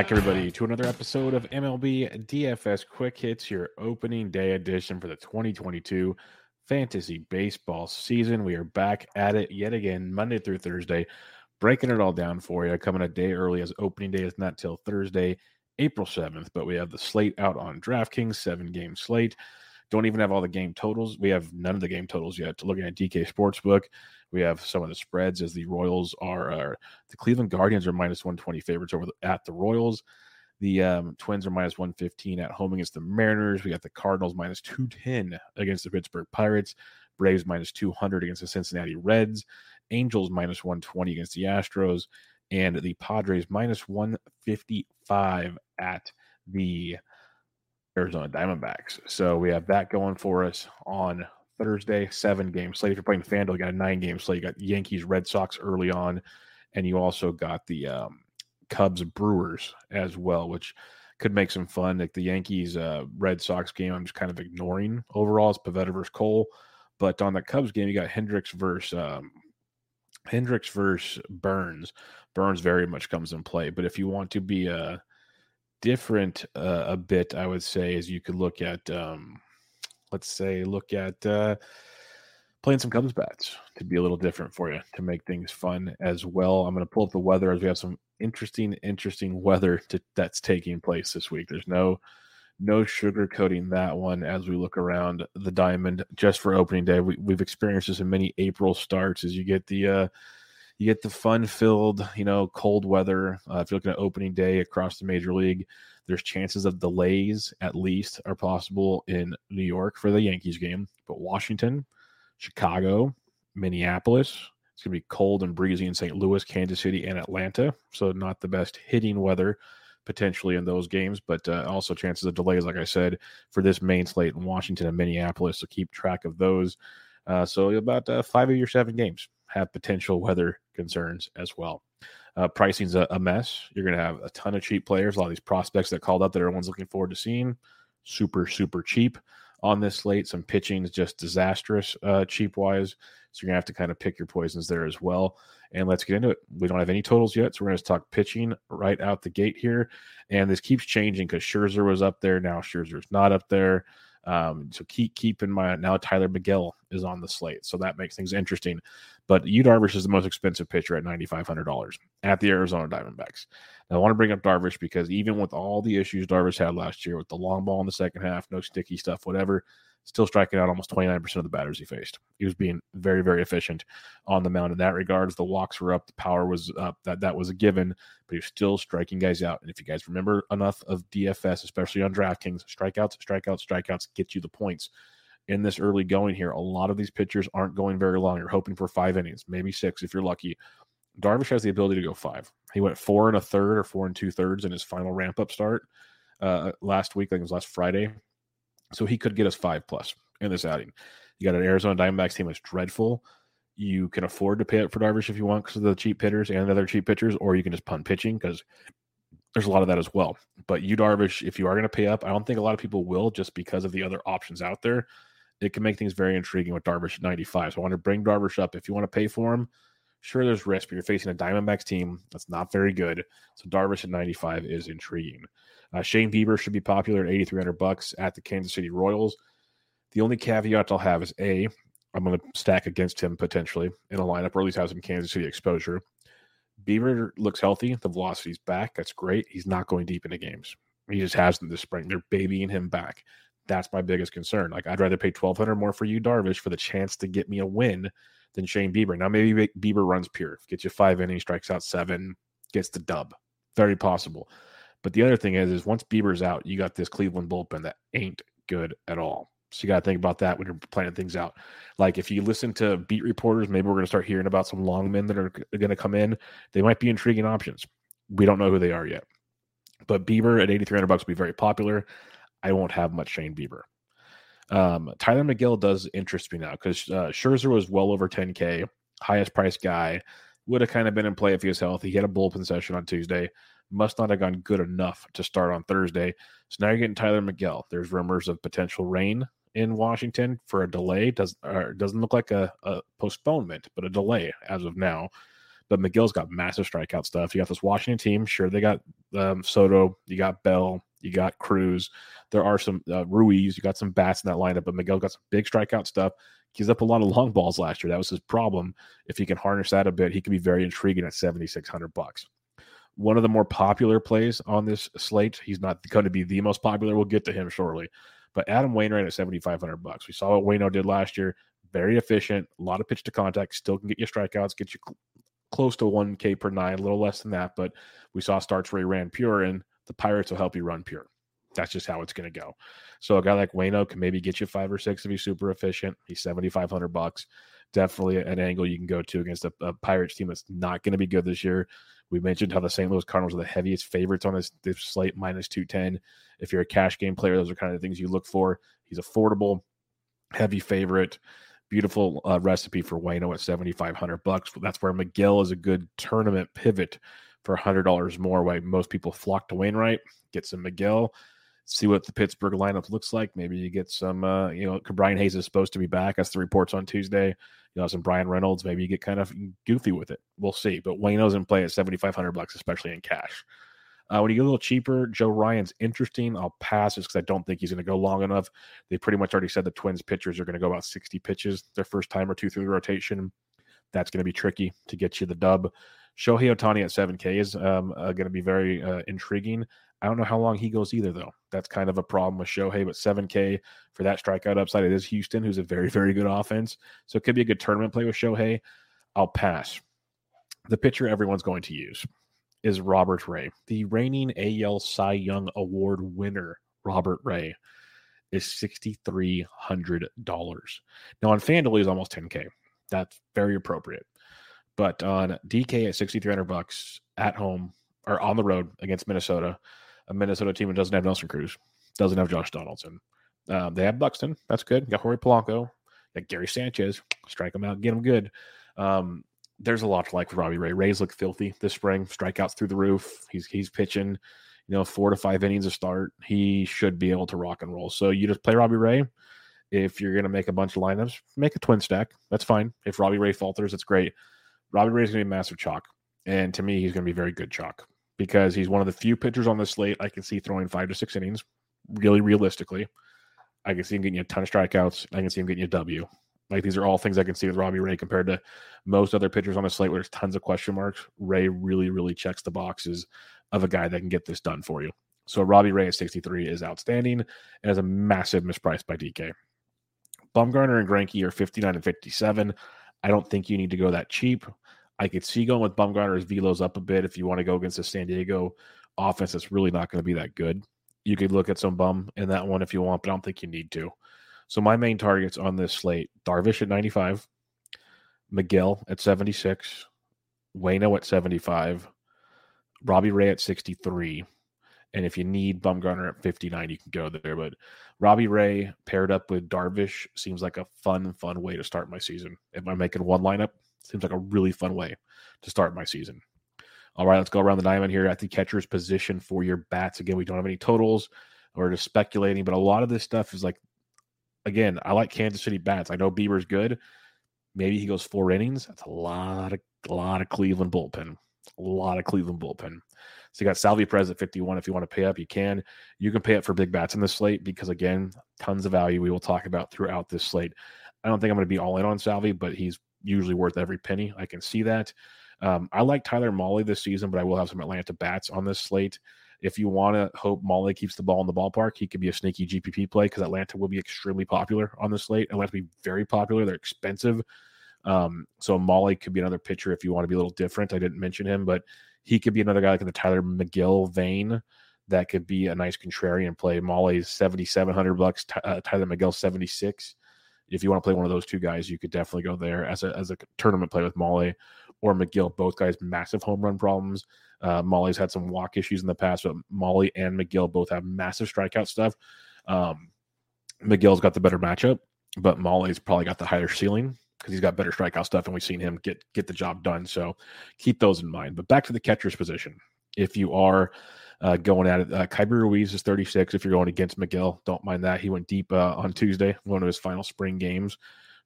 Back, everybody, to another episode of MLB DFS Quick Hits, your opening day edition for the 2022 fantasy baseball season. We are back at it yet again, Monday through Thursday, breaking it all down for you. Coming a day early as opening day is not till Thursday, April 7th, but we have the slate out on DraftKings, seven game slate. Don't even have all the game totals. We have none of the game totals yet. Looking at DK Sportsbook, we have some of the spreads as the Royals are, are the Cleveland Guardians are minus 120 favorites over the, at the Royals. The um, Twins are minus 115 at home against the Mariners. We got the Cardinals minus 210 against the Pittsburgh Pirates. Braves minus 200 against the Cincinnati Reds. Angels minus 120 against the Astros. And the Padres minus 155 at the Arizona Diamondbacks. So we have that going for us on Thursday, seven game slate. If you're playing FanDuel, you got a nine game slate. You got Yankees, Red Sox early on, and you also got the um, Cubs, Brewers as well, which could make some fun. Like the Yankees, uh, Red Sox game, I'm just kind of ignoring overall. It's Pivetta versus Cole, but on the Cubs game, you got Hendricks versus um, Hendricks versus Burnes. Burnes very much comes in play, but if you want to be a uh, different uh, a bit, I would say, is you could look at. Um, let's say look at uh, playing some Cubs bats to be a little different for you to make things fun as well. I'm going to pull up the weather as we have some interesting, interesting weather to, that's taking place this week. There's no no sugarcoating that one as we look around the diamond just for opening day. We, have experienced this in many April starts as you get the uh, you get the fun filled, you know, cold weather. Uh, if you're looking at opening day across the major league, there's chances of delays at least are possible in New York for the Yankees game, but Washington, Chicago, Minneapolis. It's going to be cold and breezy in St. Louis, Kansas City, and Atlanta. So not the best hitting weather potentially in those games, but uh, also chances of delays, like I said, for this main slate in Washington and Minneapolis. So keep track of those. Uh, so about uh, five of your seven games have potential weather concerns as well. Uh, pricing's a, a mess. You're going to have a ton of cheap players. A lot of these prospects that called up that everyone's looking forward to seeing, super super cheap on this slate. Some pitching is just disastrous uh, cheap wise. So you're gonna have to kind of pick your poisons there as well. And let's get into it. We don't have any totals yet, so we're gonna talk pitching right out the gate here. And this keeps changing because Scherzer was up there. Now Scherzer's not up there. Um, so keep keep in mind now Tylor Megill is on the slate, so that makes things interesting. But Yu Darvish is the most expensive pitcher at ninety five hundred dollars at the Arizona Diamondbacks. Now I want to bring up Darvish because even with all the issues Darvish had last year with the long ball in the second half, no sticky stuff, whatever, still striking out almost 29% of the batters he faced. He was being very, very efficient on the mound in that regards. The walks were up, the power was up. That that was a given, but he was still striking guys out. And if you guys remember enough of DFS, especially on DraftKings, strikeouts, strikeouts, strikeouts get you the points. In this early going here, a lot of these pitchers aren't going very long. You're hoping for five innings, maybe six if you're lucky. Darvish has the ability to go five. He went four and a third or four and two thirds in his final ramp up start uh, last week. I think it was last Friday so he could get us five plus in this outing. You got an Arizona Diamondbacks team that's dreadful. You can afford to pay up for Darvish if you want because of the cheap hitters and other cheap pitchers, or you can just punt pitching because there's a lot of that as well. But Yu Darvish, if you are going to pay up, I don't think a lot of people will just because of the other options out there. It can make things very intriguing with Darvish at 95. So I want to bring Darvish up. If you want to pay for him, sure, there's risk, but you're facing a Diamondbacks team that's not very good. So Darvish at 95 is intriguing. Uh, Shane Bieber should be popular at 8,300 bucks at the Kansas City Royals. The only caveat I'll have is A, I'm going to stack against him potentially in a lineup, or at least have some Kansas City exposure. Bieber looks healthy. The velocity's back. That's great. He's not going deep into games. He just has them this spring. They're babying him back. That's my biggest concern. Like I'd rather pay twelve hundred more for Yu, Darvish, for the chance to get me a win than Shane Bieber. Now maybe Bieber runs pure, gets you five innings, strikes out seven, gets the dub. Very possible. But the other thing is, is once Bieber's out, you got this Cleveland bullpen that ain't good at all. So you got to think about that when you're planning things out. Like if you listen to beat reporters, maybe we're going to start hearing about some long men that are going to come in. They might be intriguing options. We don't know who they are yet. But Bieber at 8,300 bucks will be very popular. I won't have much Shane Bieber. Um, Tylor Megill does interest me now because uh, Scherzer was well over 10K, highest price guy. Would have kind of been in play if he was healthy. He had a bullpen session on Tuesday. Must not have gone good enough to start on Thursday. So now you're getting Tylor Megill. There's rumors of potential rain in Washington for a delay. Does doesn't look like a, a, postponement, but a delay as of now. But Megill's got massive strikeout stuff. You got this Washington team. Sure, they got um, Soto. You got Bell. You got Cruz. There are some uh, Ruiz. You got some bats in that lineup, but Megill got some big strikeout stuff. He's up a lot of long balls last year. That was his problem. If he can harness that a bit, he could be very intriguing at seventy six hundred bucks. One of the more popular plays on this slate. He's not going to be the most popular. We'll get to him shortly. But Adam Wainwright at 7,500 bucks. We saw what Wayno did last year. Very efficient, a lot of pitch to contact, still can get you strikeouts, get you cl- close to 1K per nine, a little less than that. But we saw starts where he ran pure, and the Pirates will help you run pure. That's just how it's going to go. So a guy like Wayno can maybe get you five or six if he's super efficient. He's 7,500 bucks. Definitely an angle you can go to against a, a Pirates team that's not going to be good this year. We mentioned how the St. Louis Cardinals are the heaviest favorites on this, this slate, minus 210. If you're a cash game player, those are kind of the things you look for. He's affordable, heavy favorite, beautiful uh, recipe for Wayno at 7,500 bucks. That's where Megill is a good tournament pivot for $100 more. Why most people flock to Wainwright, get some Megill, see what the Pittsburgh lineup looks like. Maybe you get some, uh, you know, Brian Hayes is supposed to be back. That's the reports on Tuesday you know, some Bryan Reynolds. Maybe you get kind of goofy with it. We'll see. But Wayno's in play at 7,500 bucks, especially in cash. Uh, when you get a little cheaper, Joe Ryan's interesting. I'll pass just because I don't think he's going to go long enough. They pretty much already said the Twins pitchers are going to go about 60 pitches their first time or two through the rotation. That's going to be tricky to get you the dub. Shohei Ohtani at 7K is um, uh, going to be very uh, intriguing. I don't know how long he goes either, though. That's kind of a problem with Shohei, but 7K for that strikeout upside. It is Houston, who's a very, very good offense. So it could be a good tournament play with Shohei. I'll pass. The pitcher everyone's going to use is Robert Ray. The reigning AL Cy Young Award winner, Robert Ray, is $6,300. Now on FanDuel, he's almost 10K. That's very appropriate. But on DK at 6,300 bucks at home or on the road against Minnesota, a Minnesota team that doesn't have Nelson Cruz, doesn't have Josh Donaldson. Um, they have Buxton. That's good. Got Jorge Polanco. got Gary Sanchez. Strike them out, get them good. Um, there's a lot to like with Robbie Ray. Rays look filthy this spring. Strikeouts through the roof. He's he's pitching, you know, four to five innings a start. He should be able to rock and roll. So you just play Robbie Ray. If you're gonna make a bunch of lineups, make a twin stack. That's fine. If Robbie Ray falters, it's great. Robbie Ray is gonna be a massive chalk, and to me, he's gonna be very good chalk because he's one of the few pitchers on the slate I can see throwing five to six innings, really realistically. I can see him getting you a ton of strikeouts. I can see him getting you a W. Like these are all things I can see with Robbie Ray compared to most other pitchers on the slate where there's tons of question marks. Ray really, really checks the boxes of a guy that can get this done for you. So Robbie Ray at 63 is outstanding and is a massive mispriced by DK. Bumgarner and Greinke are 59 and 57. I don't think you need to go that cheap. I could see going with Bumgarner as velos up a bit if you want to go against a San Diego offense that's really not going to be that good. You could look at some bum in that one if you want, but I don't think you need to. So my main targets on this slate: Darvish at 95, Megill at 76, Wayno at 75, Robbie Ray at 63. And if you need Bumgarner at 59, you can go there. But Robbie Ray paired up with Darvish seems like a fun, fun way to start my season. If I'm making one lineup, Seems like a really fun way to start my season. All right, let's go around the diamond here at the catcher's position for your bats. Again, we don't have any totals. We're just speculating, but a lot of this stuff is like, again, I like Kansas City bats. I know Bieber's good. Maybe he goes four innings. That's a lot of a lot of Cleveland bullpen. A lot of Cleveland bullpen. So you got Salvy Perez at 51. If you want to pay up, you can. You can pay up for big bats in this slate because again, tons of value we will talk about throughout this slate. I don't think I'm going to be all in on Salvy, but he's usually worth every penny. I can see that. Um, I like Tyler Mahle this season, but I will have some Atlanta bats on this slate. If you want to hope Mahle keeps the ball in the ballpark, he could be a sneaky GPP play because Atlanta will be extremely popular on the slate. Atlanta will be very popular. They're expensive. Um, so Mahle could be another pitcher if you want to be a little different. I didn't mention him, but he could be another guy like in the Tylor Megill vein that could be a nice contrarian play. Mahle's 7,700 bucks, uh, Tylor Megill 76. If you want to play one of those two guys, you could definitely go there as a, as a tournament play with Mahle or Megill. Both guys, massive home run problems. Uh, Mahle's had some walk issues in the past, but Mahle and Megill both have massive strikeout stuff. Um, Megill's got the better matchup, but Mahle's probably got the higher ceiling because he's got better strikeout stuff, and we've seen him get get the job done. So keep those in mind. But back to the catcher's position. If you are uh, going at it, uh, Keibert Ruiz is 36. If you're going against Megill, don't mind that. He went deep uh, on Tuesday, one of his final spring games.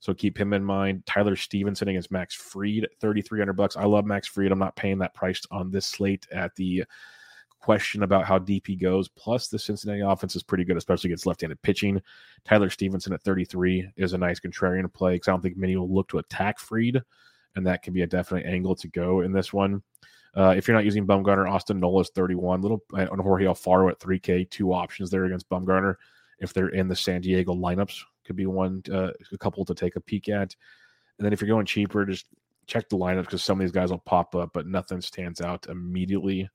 So keep him in mind. Tyler Stevenson against Max Fried, 3,300 bucks. I love Max Fried. I'm not paying that price on this slate at the question about how he goes. Plus, the Cincinnati offense is pretty good, especially against left-handed pitching. Tyler Stevenson at 33 is a nice contrarian play because I don't think many will look to attack Fried, and that can be a definite angle to go in this one. Uh, if you're not using Bumgarner, Austin Nola 31. Little on Jorge Alfaro at 3K, two options there against Bumgarner. If they're in the San Diego lineups, could be one, uh, a couple to take a peek at. And then if you're going cheaper, just check the lineups because some of these guys will pop up, but nothing stands out immediately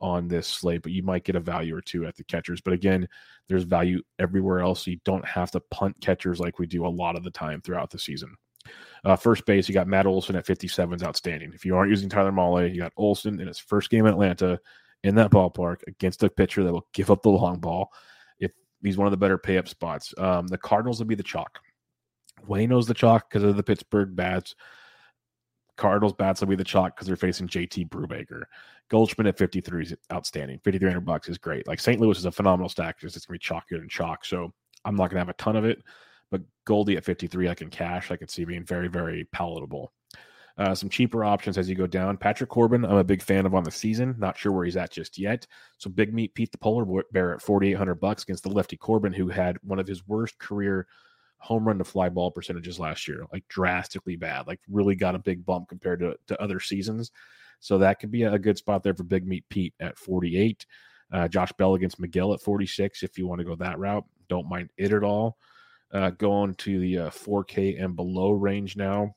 on this slate, but you might get a value or two at the catchers. But again, there's value everywhere else. So you don't have to punt catchers like we do a lot of the time throughout the season. Uh, first base, you got Matt Olson at 57 is outstanding. If you aren't using Tyler Mahle, you got Olson in his first game in Atlanta in that ballpark against a pitcher that will give up the long ball. If he's one of the better pay up spots, um, the Cardinals will be the chalk. Wayno's the chalk because of the Pittsburgh bats. Cardinals bats will be the chalk because they're facing JT Brubaker. Goldschmidt at 53 is outstanding. 5,300 bucks is great. Like St. Louis is a phenomenal stack because it's going to be chalkier than chalk. So I'm not going to have a ton of it, but Goldie at 53, I can cash. I can see being very, very palatable. Uh, some cheaper options as you go down. Patrick Corbin, I'm a big fan of on the season. Not sure where he's at just yet. So big meat Pete the Polar Bear at 4,800 bucks against the lefty Corbin, who had one of his worst career home run to fly ball percentages last year, like drastically bad, like really got a big bump compared to, to other seasons. So that could be a good spot there for Big Meat Pete at 48. Uh, Josh Bell against Megill at 46 if you want to go that route. Don't mind it at all. Uh, going to the uh, 4K and below range now.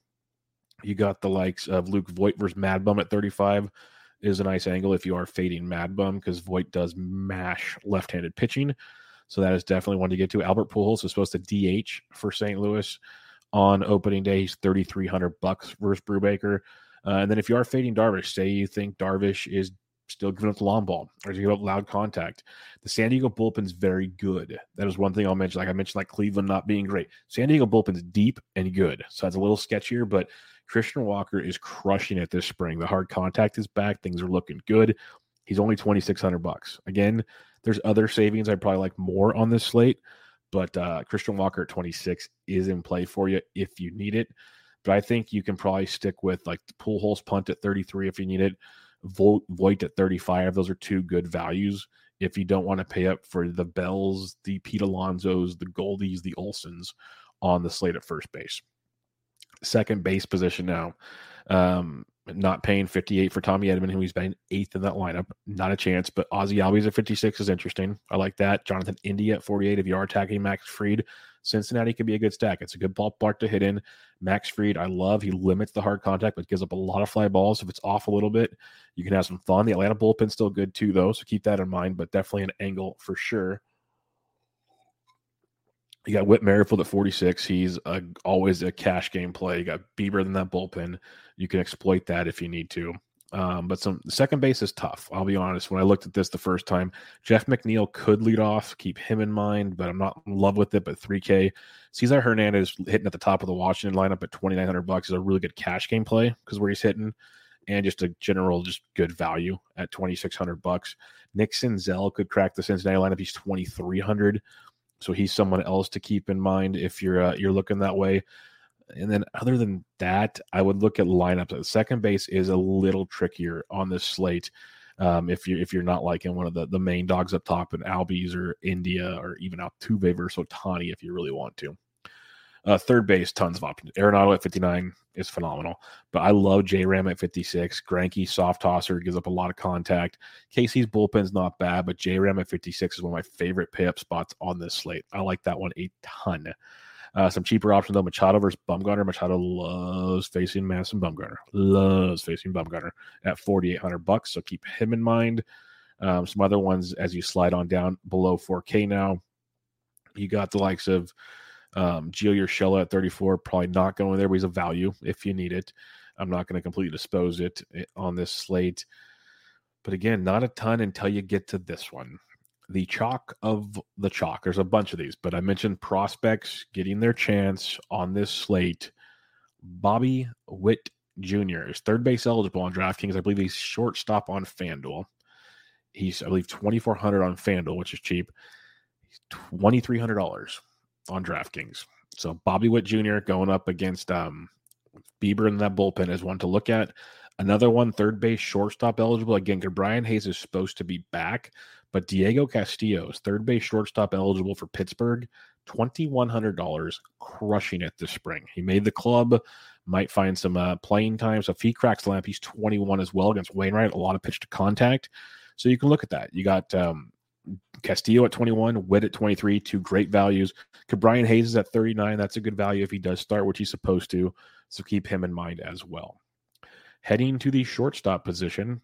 You got the likes of Luke Voit versus Mad Bum at 35 is a nice angle if you are fading Mad Bum because Voit does mash left-handed pitching. So that is definitely one to get to. Albert Pujols is supposed to DH for St. Louis on opening day. He's 3,300 bucks versus Brubaker. Uh, and then if you are fading Darvish, say you think Darvish is still giving up the long ball or giving up loud contact. The San Diego bullpen's very good. That is one thing I'll mention. Like I mentioned, like Cleveland not being great. San Diego bullpen's deep and good. So that's a little sketchier, but Christian Walker is crushing it this spring. The hard contact is back. Things are looking good. He's only 2,600 bucks. Again, there's other savings I'd probably like more on this slate, but uh, Christian Walker at 26 is in play for you if you need it. But I think you can probably stick with like the Pujols punt at 33 if you need it, Vo- Voit at 35. Those are two good values if you don't want to pay up for the Bells, the Pete Alonsos, the Goldies, the Olsons on the slate at first base. Second base position now. Um, not paying 58 for Tommy Edman, who he's been eighth in that lineup. Not a chance, but Ozzie Albies at 56 is interesting. I like that. Jonathan India at 48. If you are attacking Max Fried, Cincinnati could be a good stack. It's a good ballpark to hit in. Max Fried, I love. He limits the hard contact, but gives up a lot of fly balls. If it's off a little bit, you can have some fun. The Atlanta bullpen's still good too, though, so keep that in mind. But definitely an angle for sure. You got Whit Merrifield at 46. He's a, always a cash game play. You got Bieber in that bullpen. You can exploit that if you need to. Um, but some second base is tough. I'll be honest. When I looked at this the first time, Jeff McNeil could lead off. Keep him in mind, but I'm not in love with it. But 3K, Cesar Hernandez hitting at the top of the Washington lineup at 2,900 bucks is a really good cash game play because where he's hitting, and just a general, just good value at 2,600 bucks. Nick Senzel could crack the Cincinnati lineup. He's 2,300. So he's someone else to keep in mind if you're uh, you're looking that way. And then other than that, I would look at lineups. The second base is a little trickier on this slate. Um, if you're if you're not liking one of the, the main dogs up top in Albies or India or even Altuve versus Ohtani if you really want to. Uh, third base, tons of options. Arenado at 59 is phenomenal, but I love J Ram at 56. Greinke, soft tosser, gives up a lot of contact. KC's bullpen's not bad, but J Ram at 56 is one of my favorite pay up spots on this slate. I like that one a ton. Uh, some cheaper options though: Machado versus Bumgarner. Machado loves facing Madison Bumgarner. Loves facing Bumgarner at 4,800 bucks. So keep him in mind. Um, some other ones as you slide on down below 4K now. You got the likes of um, Gio Urshela at 34, probably not going there, but he's a value if you need it. I'm not going to completely dispose it eh, on this slate. But again, not a ton until you get to this one. The chalk of the chalk. There's a bunch of these, but I mentioned prospects getting their chance on this slate. Bobby Witt Jr. is third base eligible on DraftKings. I believe he's shortstop on FanDuel. He's, I believe, 2400 on FanDuel, which is cheap. He's $2,300 on DraftKings. So Bobby Witt Jr. going up against um, Bieber in that bullpen is one to look at. Another one, third base, shortstop eligible. Again, Brian Hayes is supposed to be back, but Diego Castillo's third base, shortstop eligible for Pittsburgh, $2,100, crushing it this spring. He made the club, might find some uh, playing time. So if he cracks the lamp, he's 21 as well against Wainwright, a lot of pitch to contact. So you can look at that. You got um, Castillo at 21, Witt at 23, two great values. Brian Hayes is at 39. That's a good value if he does start, which he's supposed to. So keep him in mind as well. Heading to the shortstop position,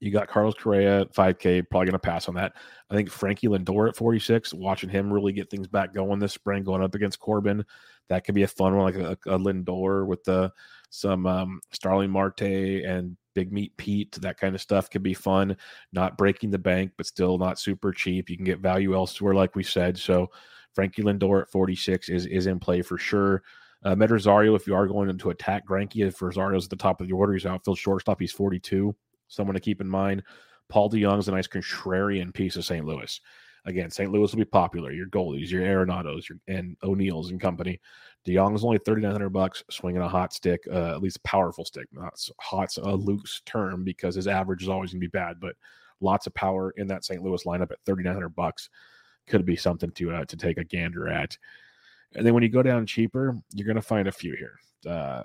you got Carlos Correa at 5K, probably going to pass on that. I think Frankie Lindor at 46, watching him really get things back going this spring, going up against Corbin. That could be a fun one, like a, a Lindor with the some um, Starling Marte and Big Meat Pete, that kind of stuff can be fun. Not breaking the bank, but still not super cheap. You can get value elsewhere, like we said. So Frankie Lindor at 46 is is in play for sure. Uh, Med Rosario, if you are going into attack Greinke, if Rosario's at the top of the order, he's outfield shortstop. He's 42. Someone to keep in mind. Paul DeJong's a nice contrarian piece of St. Louis. Again, St. Louis will be popular. Your goalies, your Arenados, your and O'Neills and company. DeJong's only thirty nine hundred bucks, swinging a hot stick, uh, at least a powerful stick. Not hot's a loose term because his average is always going to be bad, but lots of power in that St. Louis lineup at thirty nine hundred bucks could be something to uh, to take a gander at. And then when you go down cheaper, you're going to find a few here. Uh,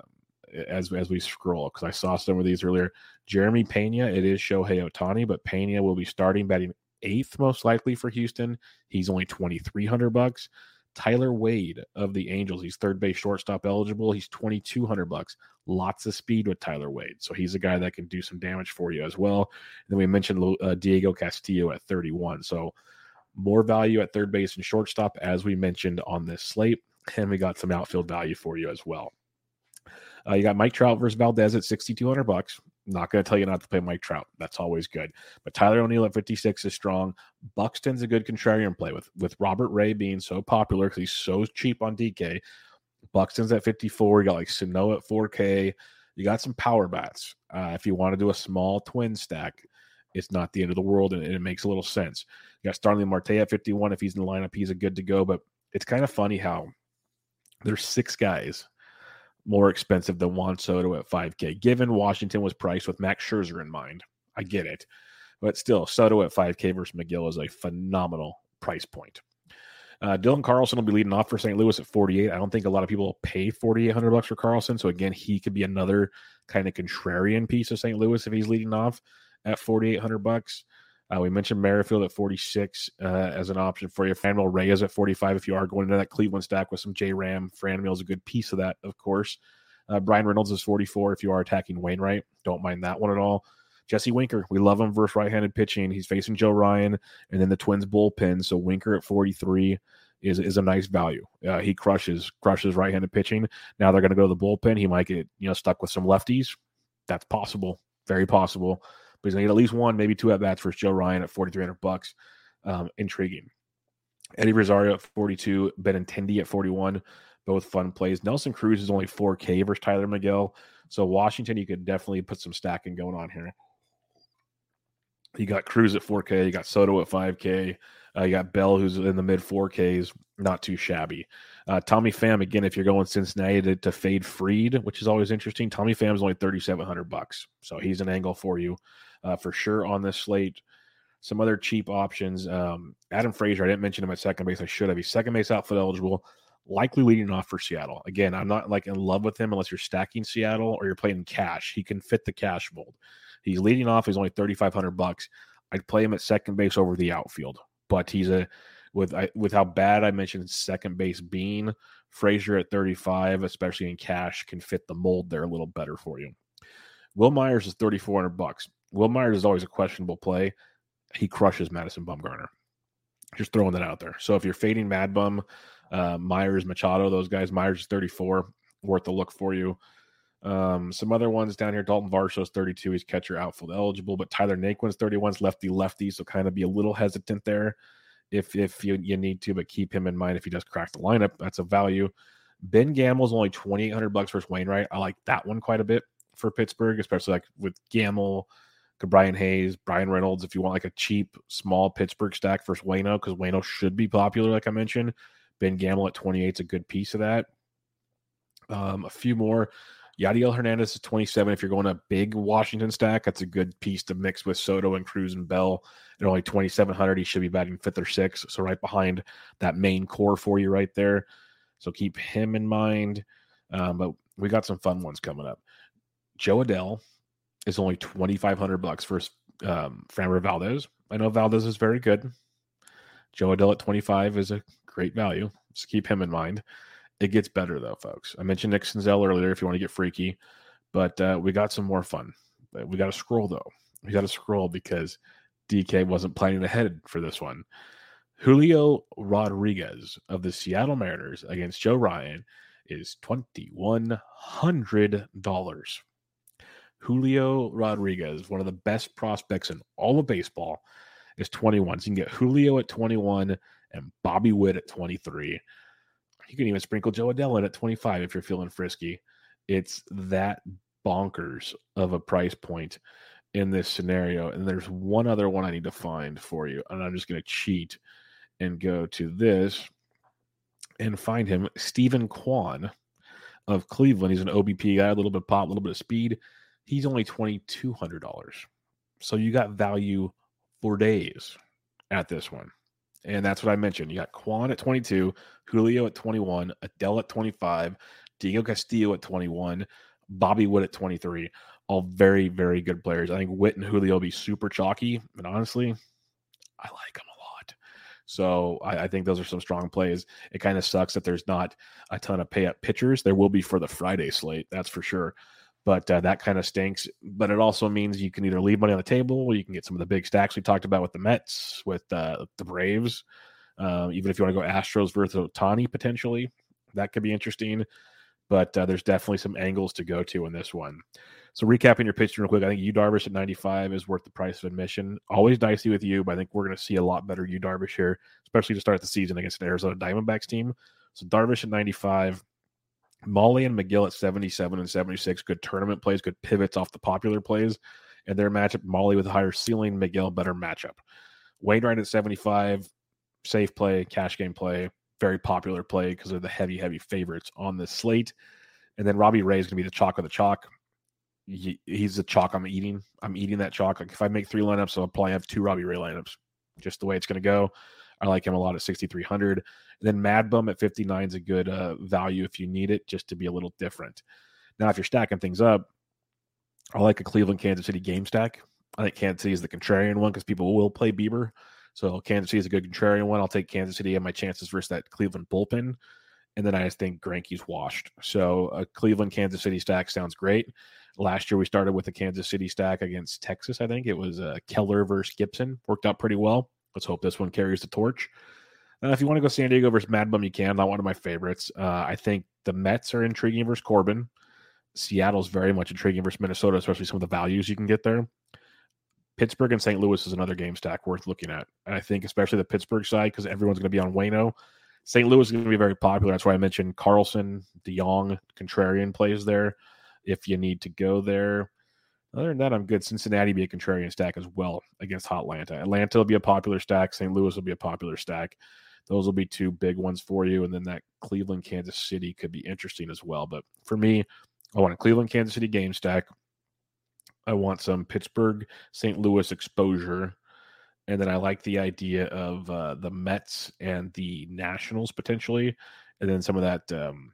as as we scroll, because I saw some of these earlier. Jeremy Pena, it is Shohei Ohtani, but Pena will be starting batting eighth most likely for Houston. He's only twenty three hundred bucks. Tyler Wade of the Angels, he's third base shortstop eligible. He's twenty two hundred bucks. Lots of speed with Tyler Wade, so he's a guy that can do some damage for you as well. And then we mentioned uh, Diego Castillo at thirty one, so more value at third base and shortstop as we mentioned on this slate, and we got some outfield value for you as well. Uh, you got Mike Trout versus Valdez at 6,200 bucks. Not going to tell you not to play Mike Trout. That's always good. But Tyler O'Neill at 56 is strong. Buxton's a good contrarian play with with Robert Ray being so popular because he's so cheap on DK. Buxton's at 54. You got like Sano at 4K. You got some power bats. Uh, if you want to do a small twin stack, it's not the end of the world and, and it makes a little sense. You got Starling Marte at 51. If he's in the lineup, he's a good to go. But it's kind of funny how there's six guys more expensive than Juan Soto at 5K, given Washington was priced with Max Scherzer in mind. I get it. But still, Soto at 5K versus Megill is a phenomenal price point. Uh, Dylan Carlson will be leading off for St. Louis at 48. I don't think a lot of people pay 4,800 bucks for Carlson. So again, he could be another kind of contrarian piece of St. Louis if he's leading off at 4,800 bucks. Uh, we mentioned Merrifield at 46 uh, as an option for you. Franmil Reyes at 45 if you are going into that Cleveland stack with some J Ram. Franmil is a good piece of that, of course. Uh, Bryan Reynolds is 44 if you are attacking Wainwright. Don't mind that one at all. Jesse Winker, we love him versus right-handed pitching. He's facing Joe Ryan and then the Twins bullpen. So Winker at 43 is is a nice value. Uh, he crushes crushes right-handed pitching. Now they're going to go to the bullpen. He might get you know stuck with some lefties. That's possible, very possible but he's gonna get at least one, maybe two at bats versus Joe Ryan at 4,300 bucks. Um, intriguing. Eddie Rosario at 42, Benintendi at 41. Both fun plays. Nelson Cruz is only 4K versus Tylor Megill. So Washington, you could definitely put some stacking going on here. You got Cruz at 4K. You got Soto at 5K. Uh, you got Bell, who's in the mid 4Ks, not too shabby. Uh, Tommy Pham, again, if you're going Cincinnati to, to fade Fried, which is always interesting, Tommy Pham's only 3,700 bucks. So he's an angle for you uh, for sure on this slate. Some other cheap options. Um, Adam Frazier, I didn't mention him at second base. I should have. He's second base outfield eligible, likely leading off for Seattle. Again, I'm not like in love with him unless you're stacking Seattle or you're playing cash. He can fit the cash mold. He's leading off. He's only 3,500 bucks. I'd play him at second base over the outfield but he's a with I, with how bad I mentioned second base being Frazier at 35, especially in cash, can fit the mold there a little better for you. Wil Myers is 3,400 bucks. Wil Myers is always a questionable play. He crushes Madison Bumgarner. Just throwing that out there. So if you're fading Mad Bum, uh, Myers, Machado, those guys, Myers is 34, worth a look for you. Um, some other ones down here, Dalton Varsho's 32. He's catcher outfield eligible, but Tyler Naquin's 31's lefty lefty, so kind of be a little hesitant there if if you, you need to, but keep him in mind if he does crack the lineup. That's a value. Ben Gamel's only 2,800 bucks versus Wainwright. I like that one quite a bit for Pittsburgh, especially like with Gamel, Brian Hayes, Bryan Reynolds. If you want like a cheap, small Pittsburgh stack versus Wayno, because Wayno should be popular, like I mentioned. Ben Gamel at 28 is a good piece of that. Um, a few more. Yadiel Hernandez is 27. If you're going a big Washington stack, that's a good piece to mix with Soto and Cruz and Bell. At only 2,700, he should be batting fifth or sixth. So right behind that main core for you right there. So keep him in mind. Um, but we got some fun ones coming up. Jo Adell is only 2,500 bucks for um, Framber Valdez. I know Valdez is very good. Jo Adell at 25 is a great value. Just keep him in mind. It gets better though, folks. I mentioned Nick Senzel earlier if you want to get freaky, but uh, we got some more fun. We got to scroll though. We got to scroll because DK wasn't planning ahead for this one. Julio Rodriguez of the Seattle Mariners against Joe Ryan is $2,100. Julio Rodriguez, one of the best prospects in all of baseball, is 21. So you can get Julio at 21 and Bobby Witt at 23. You can even sprinkle Jo Adell in at 25 if you're feeling frisky. It's that bonkers of a price point in this scenario. And there's one other one I need to find for you. And I'm just going to cheat and go to this and find him. Steven Kwan of Cleveland. He's an OBP guy, a little bit pop, a little bit of speed. He's only $2,200. So you got value for days at this one. And that's what I mentioned. You got Kwan at 22, Julio at 21, Adell at 25, Diego Castillo at 21, Bobby Wood at 23. All very, very good players. I think Witt and Julio will be super chalky. And honestly, I like them a lot. So I, I think those are some strong plays. It kind of sucks that there's not a ton of pay up pitchers. There will be for the Friday slate, that's for sure but uh, that kind of stinks. But it also means you can either leave money on the table, or you can get some of the big stacks we talked about with the Mets, with uh, the Braves. Uh, even if you want to go Astros versus Ohtani potentially, that could be interesting. But uh, there's definitely some angles to go to in this one. So recapping your pitch real quick, I think Yu Darvish at 95 is worth the price of admission. Always dicey with you, but I think we're going to see a lot better Yu Darvish here, especially to start the season against an Arizona Diamondbacks team. So Darvish at 95. Mahle and Megill at 77 and 76, good tournament plays, good pivots off the popular plays. And their matchup, Mahle with a higher ceiling, Megill better matchup. Wainwright at 75, safe play, cash game play, very popular play because they're the heavy, heavy favorites on this slate. And then Robbie Ray is going to be the chalk of the chalk. He, he's the chalk I'm eating. I'm eating that chalk. Like if I make three lineups, I'll probably have two Robbie Ray lineups, just the way it's going to go. I like him a lot at 6,300. And then Mad Bum at 59 is a good uh, value if you need it, just to be a little different. Now, if you're stacking things up, I like a Cleveland Kansas City game stack. I think Kansas City is the contrarian one because people will play Bieber. So Kansas City is a good contrarian one. I'll take Kansas City and my chances versus that Cleveland bullpen. And then I just think Greinke's washed. So a Cleveland Kansas City stack sounds great. Last year we started with a Kansas City stack against Texas. I think it was uh, Keller versus Gibson. Worked out pretty well. Let's hope this one carries the torch. Uh, if you want to go San Diego versus Mad Bum, you can. Not one of my favorites. Uh, I think the Mets are intriguing versus Corbin. Seattle's very much intriguing versus Minnesota, especially some of the values you can get there. Pittsburgh and St. Louis is another game stack worth looking at. And I think especially the Pittsburgh side, because everyone's going to be on Wayno. St. Louis is going to be very popular. That's why I mentioned Carlson, DeJong, Contrarian plays there. If you need to go there, other than that, I'm good. Cincinnati be a contrarian stack as well against Hot Atlanta. Atlanta will be a popular stack. St. Louis will be a popular stack. Those will be two big ones for you. And then that Cleveland, Kansas City could be interesting as well. But for me, I want a Cleveland, Kansas City game stack. I want some Pittsburgh, St. Louis exposure. And then I like the idea of uh, the Mets and the Nationals potentially. And then some of that um,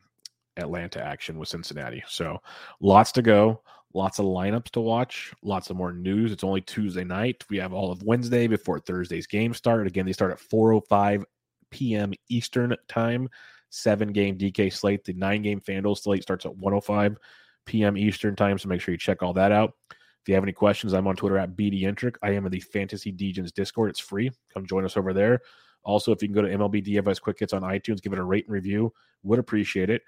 Atlanta action with Cincinnati. So lots to go. Lots of lineups to watch, lots of more news. It's only Tuesday night. We have all of Wednesday before Thursday's game start. Again, they start at 4:05 p.m. Eastern time. Seven game DK slate. The nine game FanDuel slate starts at 1:05 p.m. Eastern time. So make sure you check all that out. If you have any questions, I'm on Twitter at BDentric. I am in the Fantasy Degens Discord. It's free. Come join us over there. Also, if you can go to MLB DFS Quick Hits on iTunes, give it a rate and review. Would appreciate it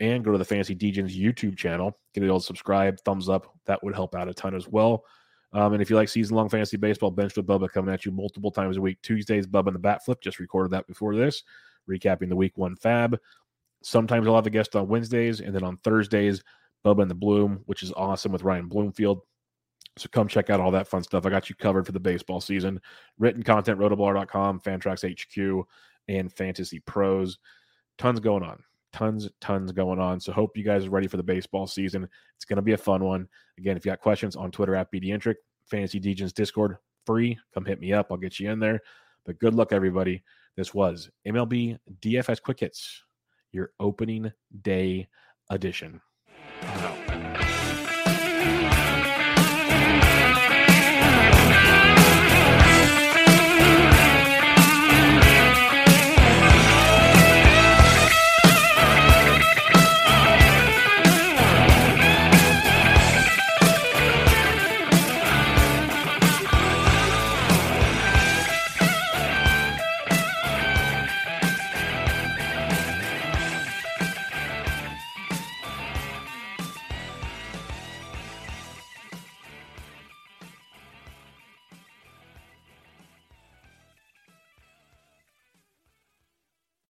and go to the Fantasy Degens YouTube channel. Get it all subscribe, thumbs up. That would help out a ton as well. Um, and if you like season long fantasy baseball, Bench with Bubba coming at you multiple times a week. Tuesdays, Bubba and the Bat Flip. Just recorded that before this, recapping the week one FAAB. Sometimes I'll have a guest on Wednesdays, and then on Thursdays, Bubba and the Bloom, which is awesome with Ryan Bloomfield. So come check out all that fun stuff. I got you covered for the baseball season. Written content, rotoballer.com, Fantrax HQ, and Fantasy Pros. Tons going on tons, tons going on. So hope you guys are ready for the baseball season. It's going to be a fun one. Again, if you got questions on Twitter at BDentric, Fantasy Degens Discord, free. Come hit me up. I'll get you in there. But good luck, everybody. This was MLB DFS Quick Hits, your opening day edition.